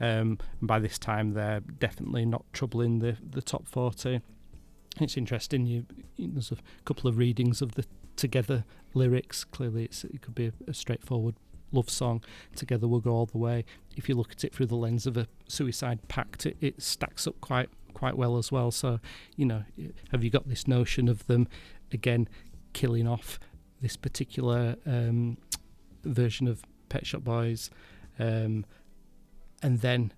Um, and by this time, they're definitely not troubling the the top forty. It's interesting. You, there's a couple of readings of the Together lyrics. Clearly, it could be a, a straightforward love song. Together we'll go all the way. If you look at it through the lens of a Suicide Pact, it, it stacks up quite quite well as well. So, you know, have you got this notion of them again killing off this particular um, version of Pet Shop Boys, um, and then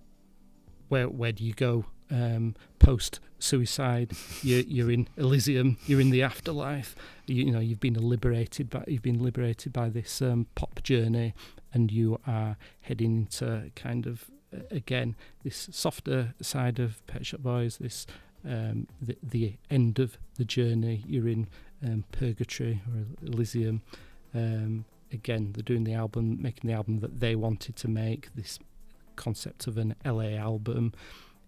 where where do you go um, post suicide? You're, you're in Elysium. You're in the afterlife. You, you know you've been liberated, but you've been liberated by this um, pop journey, and you are heading into kind of uh, again this softer side of Pet Shop Boys. This um, the the end of the journey. You're in um, purgatory or Elysium. Um, again, they're doing the album, making the album that they wanted to make. This concept of an LA album.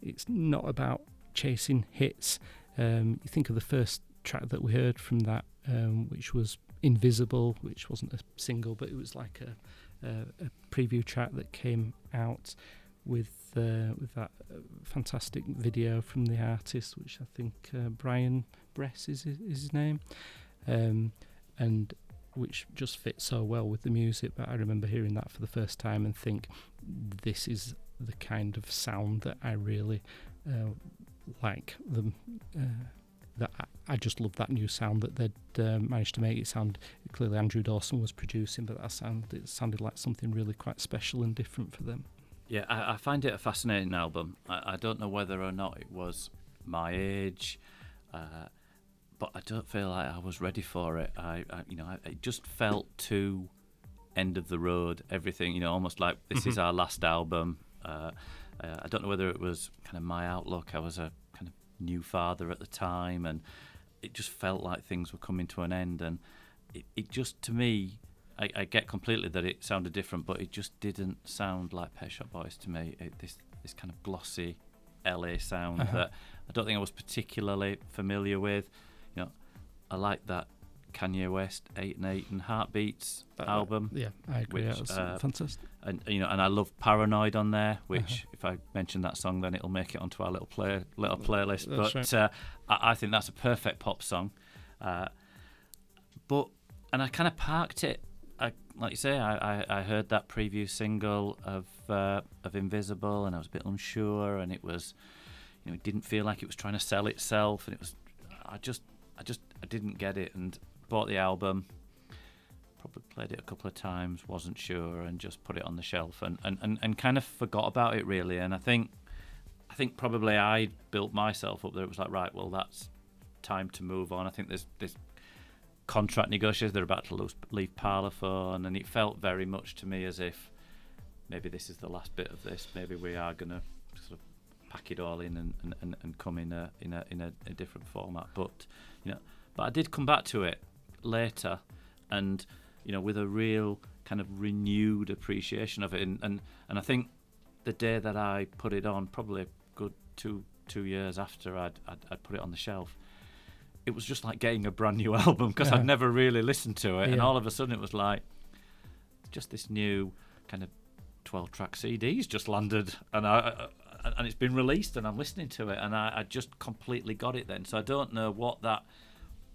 It's not about chasing hits. Um, you think of the first track that we heard from that, um, which was Invisible, which wasn't a single, but it was like a, a, a preview track that came out with uh, with that uh, fantastic video from the artist, which I think uh, Brian Bress is his, is his name, um, and which just fits so well with the music. But I remember hearing that for the first time and think this is the kind of sound that I really uh, like. Them. Uh, that I, I just love that new sound that they'd uh, managed to make it sound. Clearly, Andrew Dawson was producing, but that sound it sounded like something really quite special and different for them. Yeah, I, I find it a fascinating album. I, I, don't know whether or not it was my age, uh, but I don't feel like I was ready for it. I, I you know, I, it just felt too end of the road. Everything, you know, almost like this mm-hmm. is our last album. Uh, uh, I don't know whether it was kind of my outlook. I was a kind of new father at the time, and it just felt like things were coming to an end. And it, it just, to me, I, I, get completely that it sounded different, but it just didn't sound like Pet Shop Boys to me. It, this this kind of glossy LA sound uh-huh. that I don't think I was particularly familiar with. I like that Kanye West Eight and Eight and Heartbeats uh, album. Yeah, I agree. Which, that uh, fantastic. And you know, and I love Paranoid on there. Which, uh-huh. if I mention that song, then it'll make it onto our little play little playlist. That's but right. uh, I, I, think that's a perfect pop song. Uh, but and I kind of parked it. I, like you say, I, I, I heard that preview single of uh, of Invisible, and I was a bit unsure, and it was, you know, it didn't feel like it was trying to sell itself, and it was, I just I just I didn't get it, and bought the album, probably played it a couple of times, wasn't sure, and just put it on the shelf and, and, and, and kind of forgot about it really. And I think I think probably I built myself up there. It was like, right, well, that's time to move on. I think there's this contract negotiations. They're about to lose, leave Parlophone, and it felt very much to me as if maybe this is the last bit of this. Maybe we are going to sort of pack it all in and, and, and come in a in a in a, a different format. But you know, but I did come back to it later, and you know, with a real kind of renewed appreciation of it. And and, and I think the day that I put it on, probably a good two two years after I'd, I'd, I'd put it on the shelf, it was just like getting a brand new album because yeah. I'd never really listened to it, yeah. and all of a sudden it was like just this new kind of 12 track CDs just landed and I, uh, uh, and it's been released and I'm listening to it and I, I, just completely got it then so I don't know what that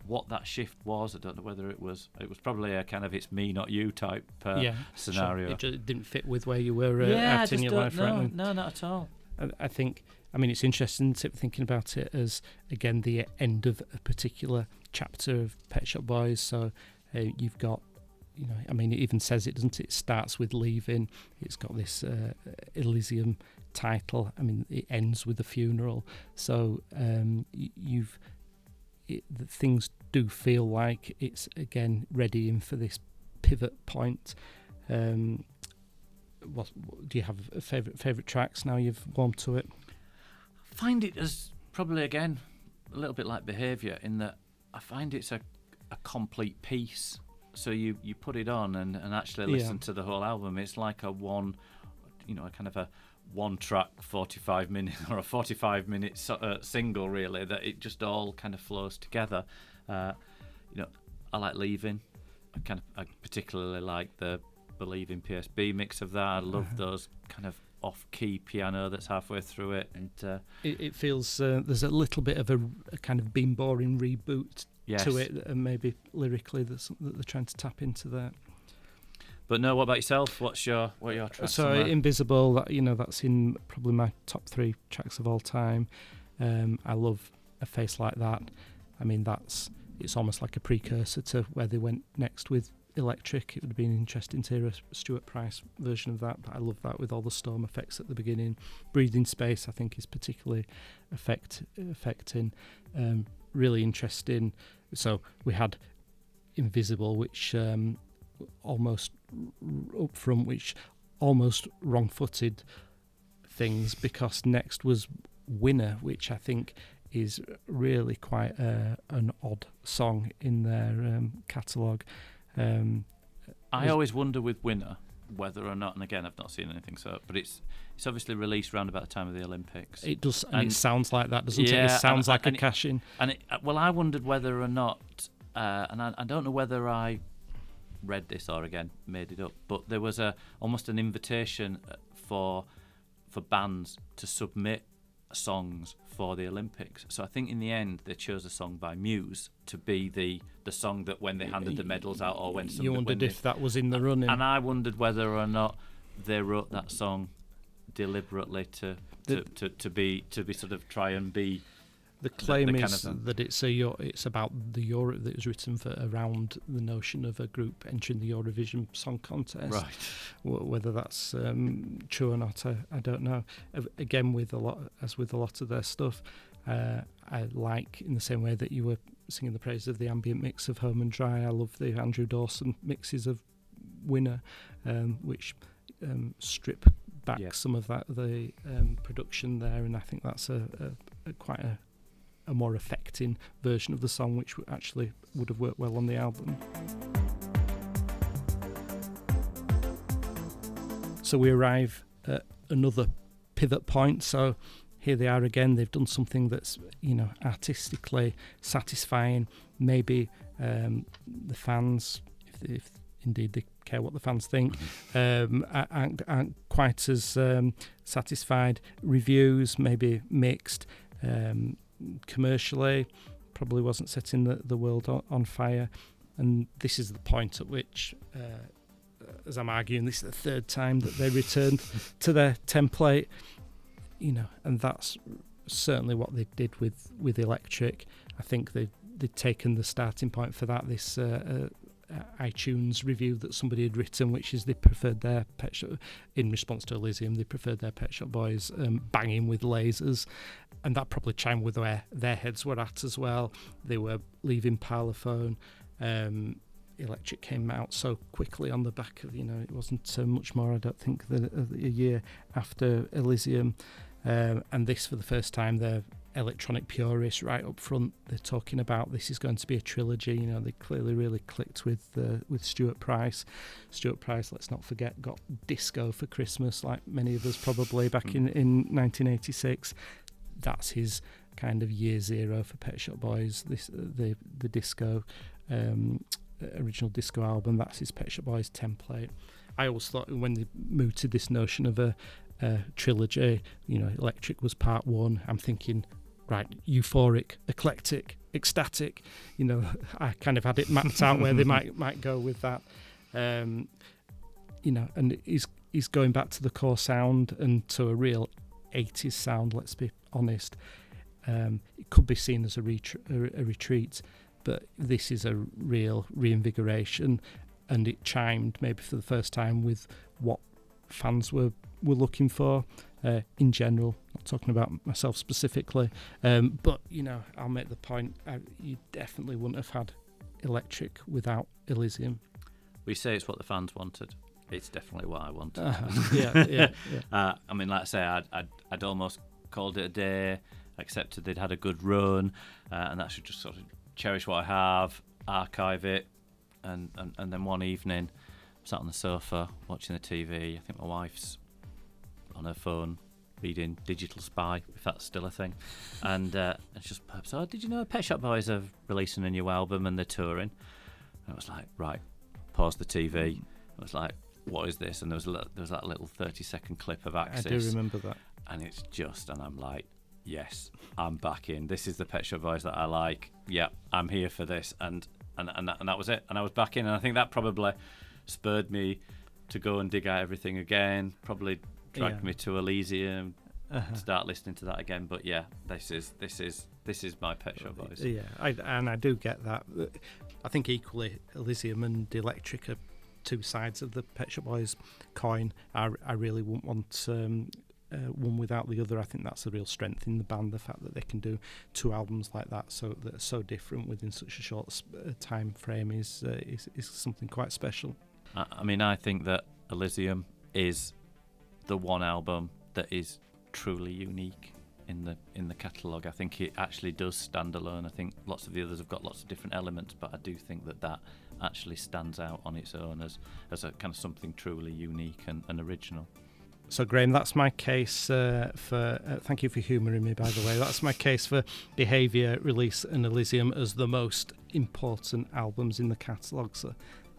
what that shift was. I don't know whether it was it was probably a kind of it's me not you type uh, yeah, scenario. Sure. It just didn't fit with where you were uh, yeah, at in your life no, right No, not at all. I, I think I mean it's interesting thinking about it as again the end of a particular chapter of Pet Shop Boys. So uh, you've got you know, I mean, it even says it, doesn't it? It starts with leaving. It's got this uh, Elysium title. I mean, it ends with the funeral. So um, you've it, things do feel like it's again readying for this pivot point. Um, what, what, do you have favorite favorite tracks now you've warmed to it? I find it as probably again a little bit like behaviour in that I find it's a, a complete piece. So you, you put it on and, and actually listen yeah. to the whole album. It's like a one, you know, a kind of a one track 45 minute or a 45 minute uh, single really that it just all kind of flows together uh, you know i like leaving i kind of i particularly like the believing psb mix of that i love uh-huh. those kind of off-key piano that's halfway through it and uh, it, it, feels uh, there's a little bit of a, a kind of Being Boring reboot yes. to it and maybe lyrically that they're trying to tap into that but no, what about yourself? What's your what are your tracks? So Invisible, that you know, that's in probably my top three tracks of all time. Um, I love a face like that. I mean, that's it's almost like a precursor to where they went next with Electric. It would have been interesting to hear a Stuart Price version of that, but I love that with all the storm effects at the beginning. Breathing Space, I think, is particularly effect affecting. Um, really interesting. So we had Invisible, which um, almost up front, which almost wrong footed things because next was Winner, which I think is really quite a, an odd song in their um, catalogue. Um, I always wonder with Winner whether or not, and again, I've not seen anything, so but it's it's obviously released around about the time of the Olympics. It does, and, and it sounds like that, doesn't yeah, it? It sounds and, like and a cash in. And it, well, I wondered whether or not, uh, and I, I, don't know whether I read this or again made it up, but there was a almost an invitation uh, for for bands to submit songs for the Olympics. So I think in the end they chose a song by Muse to be the the song that when they handed the medals out or when somebody, you wondered if that was in the running. and I wondered whether or not they wrote that song deliberately to to, The- to, to be to be sort of try and be the claim the kind is of- that it's a it's about the Euro that was written for around the notion of a group entering the Eurovision Song Contest. Wh- Whether that's um, true or not, I, I don't know. Again, with a lot as with a lot of their stuff, uh, I like in the same way that you were singing the praise of the ambient mix of Home and Dry. I love the Andrew Dawson mixes of Winner, um, which um, strip back Yeah. some of that the um, production there, and I think that's a, a, a quite a a more affecting version of the song, which actually would have worked well on the album. So we arrive at another pivot point. So here they are again. They've done something that's you know artistically satisfying. Maybe um, the fans, if, if indeed they care what the fans think, um, aren't, aren't quite as um, satisfied. Reviews maybe mixed. Um, commercially, probably wasn't setting the, the world on, on fire. And this is the point at which, uh, as I'm arguing, this is the third time that they returned to their template. You know, and that's certainly what they did with with Electric. I think they they'd taken the starting point for that. This uh, uh, iTunes review that somebody had written, which is they preferred their Pet Shop in response to Elysium. They preferred their Pet Shop Boys um, banging with lasers, and that probably chimed with where their heads were at as well. They were leaving Parlophone. Um, Electric came out so quickly on the back of you know it wasn't uh, much more I don't think than a, a year after Elysium, um, and this for the first time they're electronic purists right up front. They're talking about this is going to be a trilogy. You know they clearly really clicked with uh, with Stuart Price. Stuart Price, let's not forget, got disco for Christmas like many of us probably back in in 1986. That's his kind of year zero for Pet Shop Boys. This the the disco. Um, original disco album. That's his Pet Shop Boys template. I always thought when they moved to this notion of a, a trilogy, you know, Electric was part one. I'm thinking, right, euphoric, eclectic, ecstatic. You know, I kind of had it mapped out where they might might go with that. Um, you know, and he's he's going back to the core sound and to a real 80s sound. Let's be honest. Um, it could be seen as a, a, a retreat but this is a real reinvigoration and it chimed maybe for the first time with what fans were were looking for uh, in general not talking about myself specifically um, but you know I'll make the point I, you definitely wouldn't have had electric without Elysium We say it's what the fans wanted. It's definitely what I wanted. uh, yeah yeah, yeah. Uh, I mean, like I say, I'd, I'd, I'd almost called it a day, accepted they'd had a good run, uh, and that should just sort of cherish what I have, archive it, and, and, and then one evening, sat on the sofa watching the TV. I think my wife's on her phone reading Digital Spy, if that's still a thing, and uh, it's just perhaps, oh, did you know Pet Shop Boys are releasing a new album and they're touring? And I was like, right, pause the TV. I was like, what is this? And there was a, li- there was that little thirty second clip of Axis I do remember that and it's just and I'm like, yes, I'm back in. This is the Pet Shop Boys that I like. Yeah, I'm here for this, and and and that, and that was it. And I was back in, and I think that probably spurred me to go and dig out everything again. Probably dragged Yeah. me to Elysium, uh-huh. start listening to that again. But yeah, this is this is this is my Pet Shop Boys. Yeah, I, and I do get that. I think equally, Elysium and Electric are two sides of the Pet Shop Boys coin. I, I really wouldn't want um, uh, one without the other. I think that's a real strength in the band. The fact that they can do two albums like that, so that are so different within such a short uh, time frame, is, uh, is is something quite special. I, I mean, I think that Elysium is the one album that is truly unique in the in the catalogue. I think it actually does stand alone. I think lots of the others have got lots of different elements, but I do think that that actually stands out on its own as as a kind of something truly unique and, and original. So, Graham, that's my case uh, for. Uh, thank you for humouring me, by the way. That's my case for Behaviour, Release, and Elysium as the most important albums in the catalogue. So,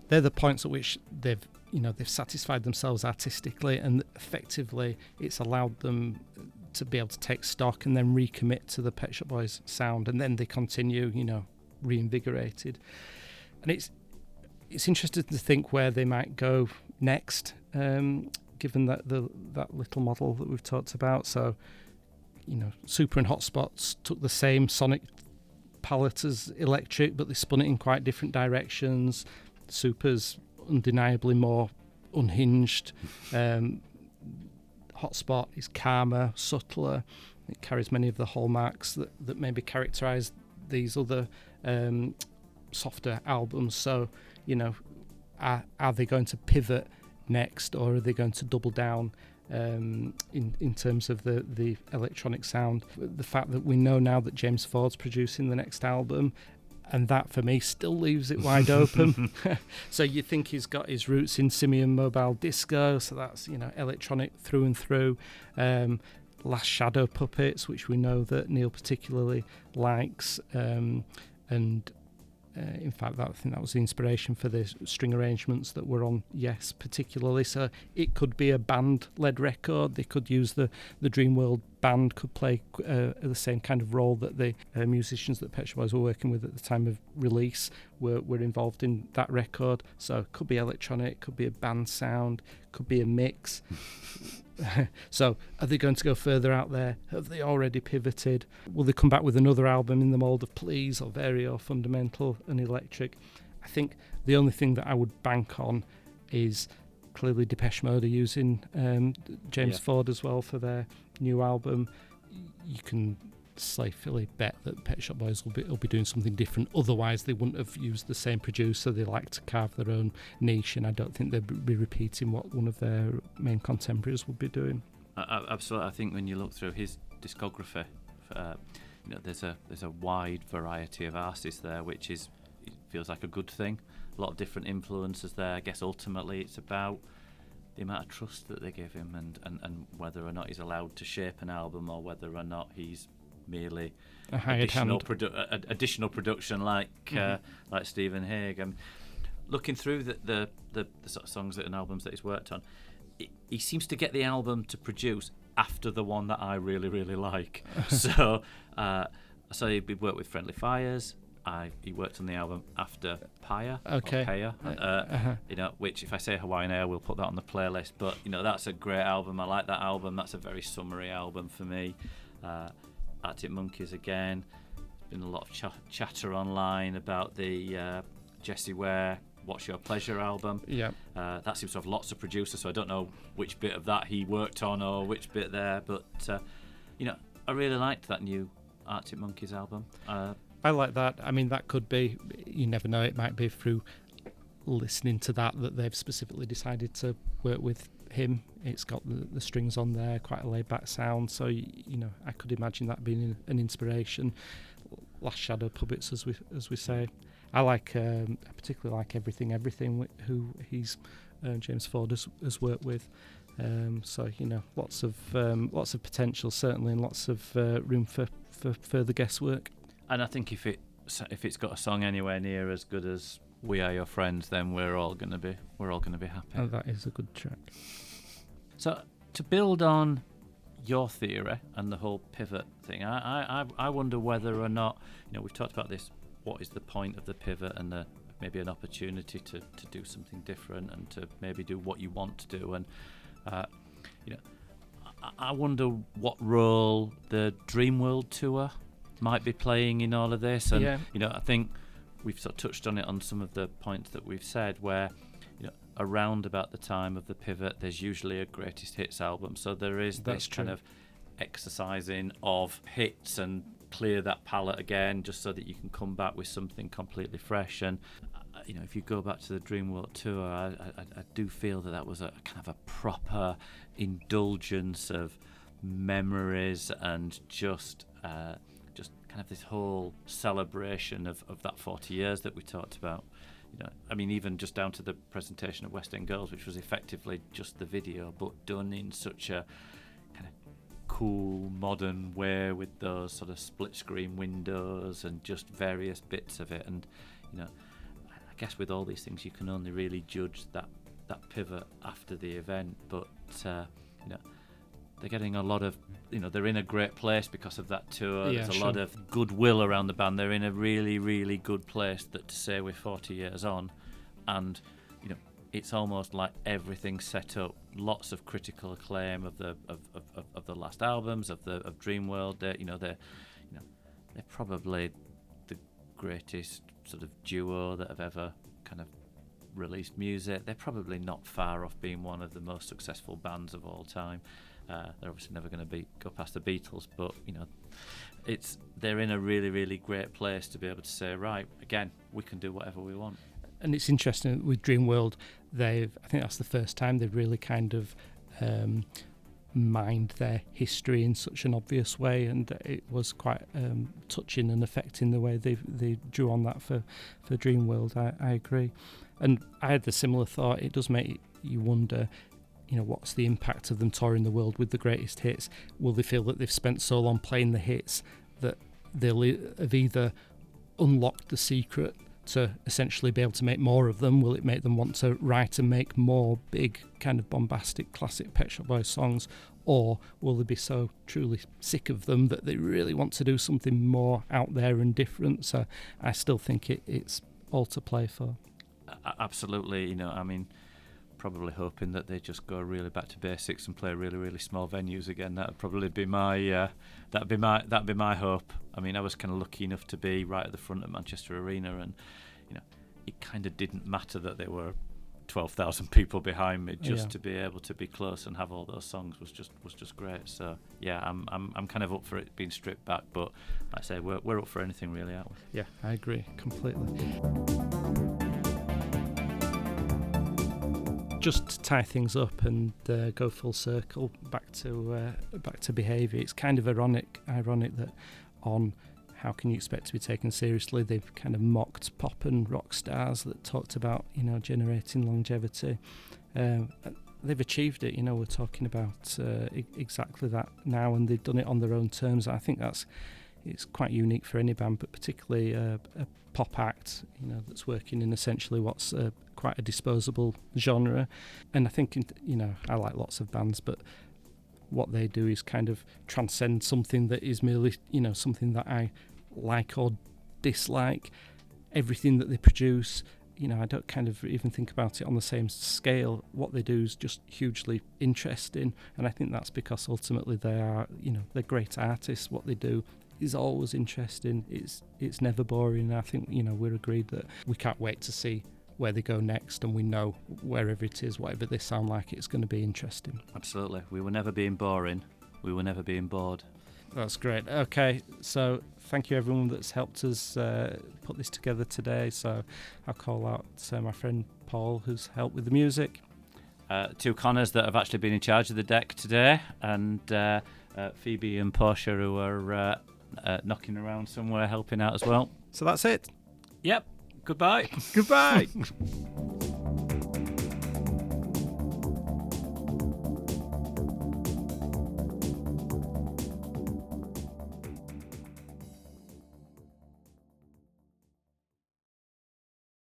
they're the points at which they've, you know, they've satisfied themselves artistically, and effectively, it's allowed them to be able to take stock and then recommit to the Pet Shop Boys sound, and then they continue, you know, reinvigorated. And it's it's interesting to think where they might go next, um, given that the that little model that we've talked about. So, you know, Super and Hotspots took the same sonic palette as Electric, but they spun it in quite different directions. Super's undeniably more unhinged. Um, Hotspot is calmer, subtler. It carries many of the hallmarks that, that maybe characterise these other um, softer albums. So, you know, are, are they going to pivot next or are they going to double down um, in, in terms of the, the electronic sound? The fact that we know now that James Ford's producing the next album and that for me still leaves it wide open. so you think he's got his roots in Simian Mobile Disco, so that's you know electronic through and through. Um, Last Shadow Puppets, which we know that Neil particularly likes, um, and uh, in fact, that, I think that was the inspiration for the string arrangements that were on Yes, particularly. So it could be a band-led record. They could use the the Dreamworld band could play uh, the same kind of role that the uh, musicians that Pet Shop Boys were working with at the time of release were were involved in that record. So it could be electronic, could be a band sound, could be a mix. so, are they going to go further out there? Have they already pivoted? Will they come back with another album in the mold of Please or Very or Fundamental and Electric? I think the only thing that I would bank on is clearly Depeche Mode are using um, James yeah. Ford as well for their new album. You can safely bet that Pet Shop Boys will be, will be doing something different. Otherwise, they wouldn't have used the same producer. They like to carve their own niche, and I don't think they'd be repeating what one of their main contemporaries would be doing. Uh, absolutely, I think when you look through his discography, uh, you know, there's a there's a wide variety of artists there, which is feels like a good thing. A lot of different influences there. I guess ultimately it's about the amount of trust that they give him and, and, and whether or not he's allowed to shape an album or whether or not he's merely additional, produ- additional production like uh, mm-hmm. uh, like Stephen Hague. Um, looking through the, the, the, the, sort of songs and albums that he's worked on, it, he seems to get the album to produce after the one that I really really like. so uh, so he worked with Friendly Fires. I, he worked on the album after Pala. Okay. Pala, uh, uh-huh. You know, which if I say Hawaiian Air, we'll put that on the playlist. But you know, that's a great album. I like that album. That's a very summery album for me. Uh, Arctic Monkeys again. There's been a lot of ch- chatter online about the uh, Jessie Ware What's Your Pleasure album. Yeah. Uh, that seems to have lots of producers, so I don't know which bit of that he worked on or which bit there, but uh, you know, I really liked that new Arctic Monkeys album. Uh, I like that. I mean, that could be, you never know, it might be through listening to that that they've specifically decided to work with him. It's got the, the strings on there, quite a laid back sound. So you, you know, I could imagine that being an inspiration. Last Shadow Puppets, as we as we say. I like, um, I particularly like everything, everything who he's uh, James Ford has, has worked with. Um, so you know, lots of um, lots of potential certainly, and lots of uh, room for, for further guesswork. And I think if it if it's got a song anywhere near as good as "We Are Your Friends," then we're all gonna be we're all gonna be happy. Oh, that is a good track. So to build on your theory and the whole pivot thing, I, I, I wonder whether or not, you know, we've talked about this. What is the point of the pivot and the maybe an opportunity to, to do something different and to maybe do what you want to do? And, uh, you know, I, I wonder what role the Dream World tour might be playing in all of this. And, yeah. you know, I think we've sort of touched on it on some of the points that we've said where around about the time of the pivot, there's usually a greatest hits album. So there is That's this true. kind of exercising of hits and clear that palette again, just so that you can come back with something completely fresh. And uh, you know, if you go back to the Dream World tour, I, I, I do feel that that was a kind of a proper indulgence of memories and just. Uh, just kind of this whole celebration of, of that 40 years that we talked about you know, I mean, even just down to the presentation of West End Girls, which was effectively just the video, but done in such a kind of cool, modern way with those sort of split screen windows and just various bits of it. And, you know, I guess with all these things, you can only really judge that, that pivot after the event. But, uh, you know, they're getting a lot of you know they're in a great place because of that tour. Yeah, There's a sure. lot of goodwill around the band. They're in a really really good place that to say we're 40 years on, and you know it's almost like everything's set up. Lots of critical acclaim of the of, of, of, of the last albums of the of Dreamworld. They're, you know they're you know they're probably the greatest sort of duo that have ever kind of released music. They're probably not far off being one of the most successful bands of all time. Uh, they're obviously never going to be go past the Beatles, but you know, it's they're in a really really great place to be able to say, right, again, we can do whatever we want. and it's interesting with Dreamworld. They've, I think that's the first time they've really kind of um, mined their history in such an obvious way, and it was quite um, touching and affecting the way they they drew on that for for Dreamworld. I, I agree, and I had the similar thought. It does make you wonder. You know, what's the impact of them touring the world with the greatest hits? Will they feel that they've spent so long playing the hits that they'll have either unlocked the secret to essentially be able to make more of them? Will it make them want to write and make more big, kind of bombastic, classic Pet Shop Boys songs? Or will they be so truly sick of them that they really want to do something more out there and different? So I still think it, it's all to play for. Absolutely, you know, I mean, probably hoping that they just go really back to basics and play really, really small venues again. That'd probably be my uh, that'd be my that'd be my hope. I mean, I was kind of lucky enough to be right at the front of Manchester Arena, and you know, it kind of didn't matter that there were. 12,000 people behind me just Yeah. to be able to be close and have all those songs was just was just great so yeah I'm, I'm I'm kind of up for it being stripped back but like I say we're, we're up for anything really aren't we Yeah, I agree completely. Just to tie things up and uh, go full circle back to uh, back to behaviour. It's kind of ironic, ironic that on how can you expect to be taken seriously? They've kind of mocked pop and rock stars that talked about you know generating longevity. Um, they've achieved it. You know, we're talking about uh, e- exactly that now, and they've done it on their own terms. I think that's it's quite unique for any band, but particularly uh, a pop act, you know, that's working in essentially what's uh, quite a disposable genre. And I think, you know, I like lots of bands, but what they do is kind of transcend something that is merely, you know, something that I like or dislike. Everything that they produce, you know, I don't kind of even think about it on the same scale. What they do is just hugely interesting, and I think that's because ultimately they are, you know, they're great artists. What they do is always interesting. It's it's never boring. I think you know we're agreed that we can't wait to see where they go next, and we know wherever it is, whatever they sound like, it's going to be interesting. absolutely we were never being boring we were never being bored That's great. Okay, so thank you everyone that's helped us uh, put this together today. So I'll call out uh, my friend Paul who's helped with the music. uh, two Connors that have actually been in charge of the deck today, and uh, uh, Phoebe and Portia who are uh, uh, knocking around somewhere helping out as well. So that's it. Yep. Goodbye. Goodbye.